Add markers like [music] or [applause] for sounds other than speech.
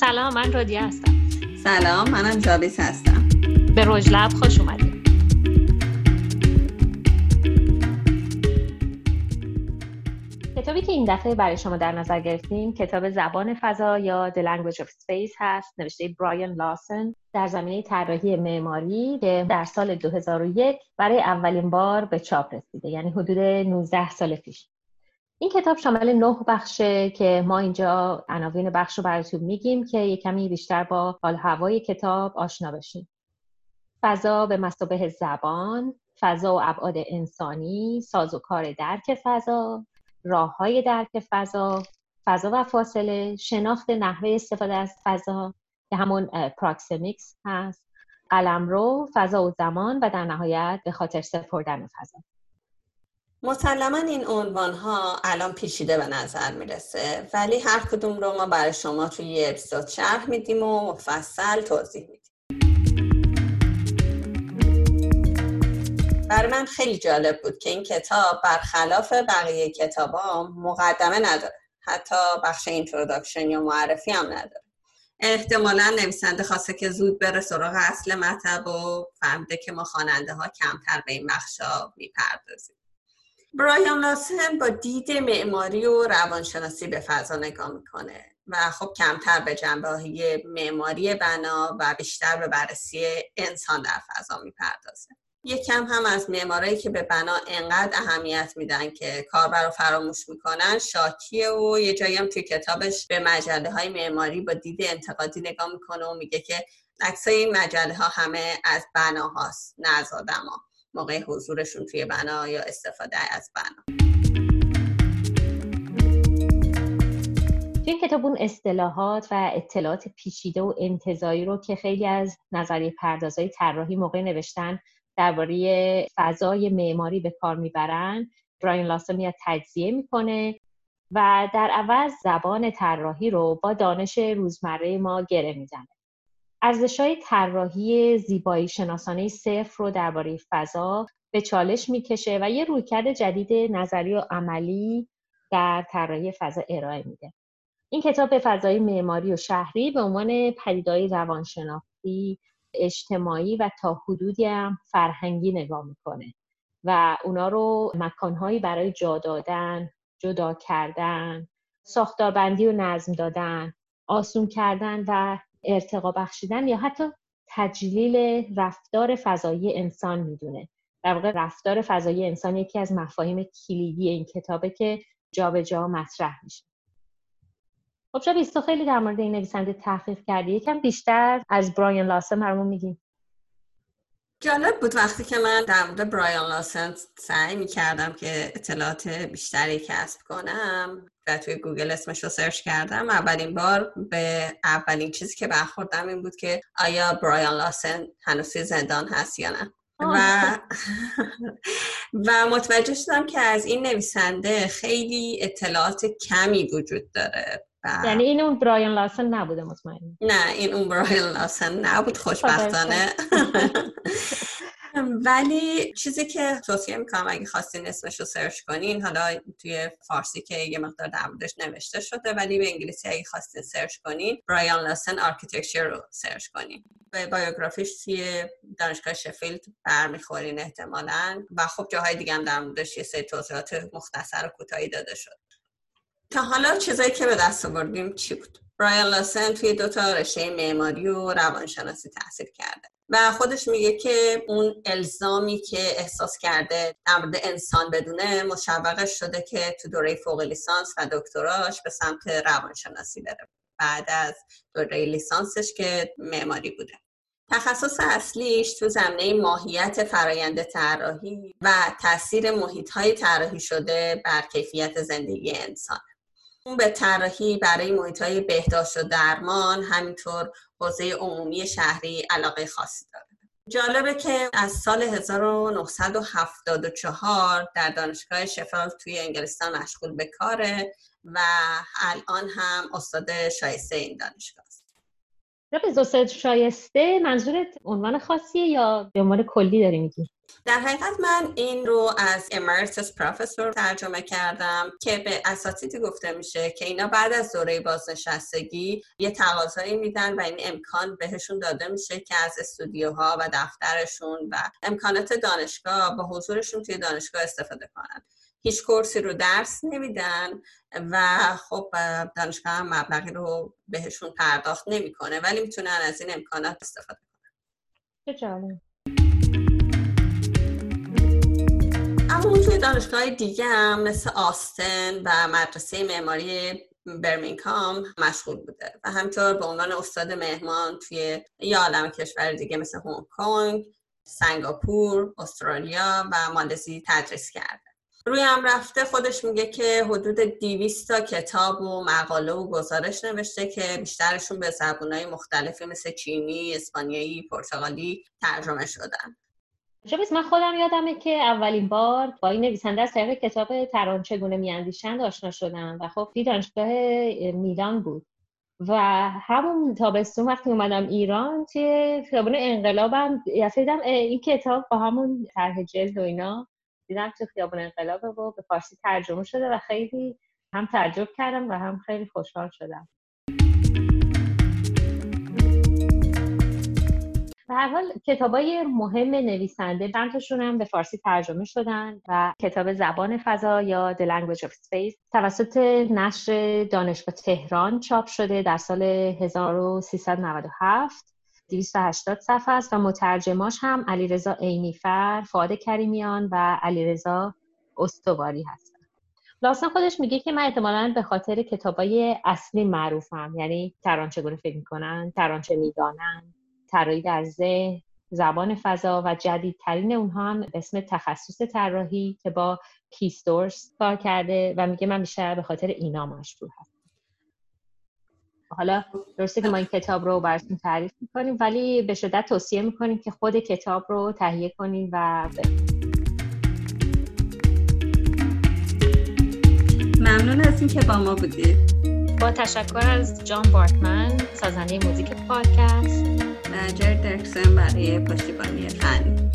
سلام من رادیه هستم. سلام منم جابیس هستم. به رژ لب خوش اومدید. کتابی که این دفعه برای شما در نظر گرفتیم کتاب زبان فضا یا The Language of Space هست نوشته برایان لاسن در زمینه طراحی معماری که در سال 2001 برای اولین بار به چاپ رسیده یعنی حدود 19 سال پیش. این کتاب شامل نه بخشه که ما اینجا عناوین بخش رو براتون میگیم که یه کمی بیشتر با حال هوای کتاب آشنا بشیم فضا به مثابه زبان فضا و ابعاد انسانی سازوکار درک فضا راه های درک فضا فضا و فاصله شناخت نحوه استفاده از فضا که همون proxemics هست قلمرو فضا و زمان و در نهایت به خاطر سپردن فضا. مسلما این عنوان ها الان پیچیده به نظر می‌رسه ولی هر کدوم رو ما برای شما توی یه اپیزود شرح میدیم و مفصل توضیح میدیم. برای من خیلی جالب بود که این کتاب برخلاف بقیه کتابا مقدمه نداره. حتی بخش introduction یا معرفی هم نداره. احتمالا نویسنده خواسته که زود بره سراغ اصل مطلب و فهمیده که ما خواننده ها کمتر به این بخشا می‌پردازیم. برایان لاسن با دید معماری و روانشناسی به فضا نگاه می‌کنه و خب کمتر به جنبه معماری بنا و بیشتر به بررسی انسان در فضا می‌پردازه. یکم هم از معمارایی که به بنا انقدر اهمیت میدن که کاربر رو فراموش می‌کنن شاکیه و یه جایی هم توی کتابش به مجله های معماری با دید انتقادی نگاه می‌کنه و میگه که عکسای این مجله ها همه از بناهاست نه از آدما موقع حضورشون توی بنا یا استفاده از بنا. توی کتاب اون اصطلاحات و اطلاعات پیچیده و انتظایی رو که خیلی از نظریه پردازهای طراحی موقع نوشتن درباره فضای معماری به کار می‌برن براین لاسون میاد تجزیه می‌کنه و در عوض زبان طراحی رو با دانش روزمره ما گره می‌زنه. ارزش های طراحی زیبایی شناسانه صفر رو درباره فضا به چالش می‌کشه و یه رویکرد جدید نظری و عملی در طراحی فضا ارائه میده. این کتاب به فضای معماری و شهری به عنوان پدیدهای روانشناختی اجتماعی و تا حدودی هم فرهنگی نگاه می‌کنه و اونا رو مکانهایی برای جا دادن جدا کردن ساختاربندی و نظم دادن آسون کردن و ارتقا بخشیدن یا حتی تجلیل رفتار فضایی انسان می‌دونه. در واقع رفتار فضایی انسان یکی از مفاهیم کلیدی این کتابه که جابجا جا مطرح میشه. خب شب تو خیلی در مورد این نویسنده تحقیق کردی. یکم بیشتر از برایان لاسن برامون میگیم جالب بود وقتی که من در مورد برایان لاسن سعی می کردم که اطلاعات بیشتری کسب کنم. و توی گوگل اسمش رو سرچ کردم. اولین بار به اولین چیزی که برخوردم این بود که آیا برایان لاسن هنوز زندان هست یا نه. و [laughs] و متوجه شدم که از این نویسنده خیلی اطلاعات کمی وجود داره یعنی این اون برایان لاسن نبوده مطمئن نه این اون برایان لاسن نبود خوشبختانه. [laughs] ولی چیزی که توصیه می‌کنم اگه خواستین اسمش رو سرچ کنین حالا توی فارسی که یه مقدار در نوشته شده ولی به انگلیسی اگه خواستین سرچ کنین برایان لاسن architecture رو سرچ کنین. به بایوگرافیش توی دانشگاه شفیلد برمیخورین احتمالا. و خب جاهای دیگه هم در یه سری توضیحات مختصر و کوتاهی داده شد. تا حالا چیزایی که به دست آوردیم چی بود؟ برایان لاسن توی دو تا رشته معماری و روانشناسی تحصیل کرده. و خودش میگه که اون الزامی که احساس کرده در انسان بدونه مشوقش شده که تو دوره فوق لیسانس و دکتراش به سمت روانشناسی بره. بعد از دوره لیسانسش که معماری بوده. تخصص اصلیش تو زمینه ماهیت فرایند طراحی و تاثیر محیط های طراحی شده بر کیفیت زندگی انسان. به طراحی برای محیط های بهداشت و درمان همینطور حوزه عمومی شهری علاقه خاصی داره. جالبه که از سال 1974 در دانشگاه شفیلد توی انگلستان مشغول به کاره و الان هم استاد شایسته این دانشگاه. است به شایسته منظورت عنوان خاصیه یا به عنوان کلی داری میگی؟ در حقیقت من این رو از امرتس پروفسور ترجمه کردم که به اساتیدی گفته میشه که اینا بعد از دوره بازنشستگی یه تقاضایی میدن و این امکان بهشون داده میشه که از استودیوها و دفترشون و امکانات دانشگاه با حضورشون توی دانشگاه استفاده کنن هیچ کورسی رو درس نمیدن و خب دانشگاه هم مبلغی رو بهشون پرداخت نمی‌کنه ولی می‌تونن از این امکانات استفاده کنن. اما اون توی دانشگاه دیگه هم مثل آستن و مدرسه معماری برمینگهام مشغول بوده و همینطور به عنوان استاد مهمان توی یه عالم کشور دیگه مثل هنگ کنگ، سنگاپور، استرالیا و مالزی تدریس کرده. روی هم رفته خودش میگه که حدود 200 تا کتاب و مقاله و گزارش نوشته که بیشترشون به زبونهای مختلفی مثل چینی، اسپانیایی، پرتغالی ترجمه شدن. جابیز من خودم یادمه که اولین بار با این نویسنده از طریق کتاب تران چگونه میاندیشند آشنا شدم و خب دانشگاه میلان بود و همون تابستون وقتی اومدم ایران توی خیابون انقلابم دیدم این کتاب با همون طرح جلد و اینا دیدم تو خیابون انقلاب و به فارسی ترجمه شده و خیلی هم تعجب کردم و هم خیلی خوشحال شدم. به هر حال کتابای مهم نویسنده چند هم به فارسی ترجمه شدن و کتاب زبان فضا یا The Language of Space توسط نشر دانشگاه تهران چاپ شده در سال 1397 280 صفحه است و مترجماش هم علیرضا عینیفر، فاد کریمیان و علیرضا استواری هستن. لاسن خودش میگه که من احتمالا به خاطر کتابای اصلی معروفم یعنی تران چگونه فکر می‌کنن تران چه می‌دانن طراحی در ذهن زبان فضا و جدیدترین اونها هم اسم تخصص طراحی که با کیستورس کار کرده و میگه من بیشتر به خاطر اینا مشهور هستم حالا درسته که ما این کتاب رو براتون تعریف می‌کنیم ولی به شدت توصیه می‌کنیم که خود کتاب رو تهیه کنیم و ممنون از اینکه با ما بودید. با تشکر از جان بارتمن سازنده موزیک پادکست. و جر درکسن برای پشتیبانی فنی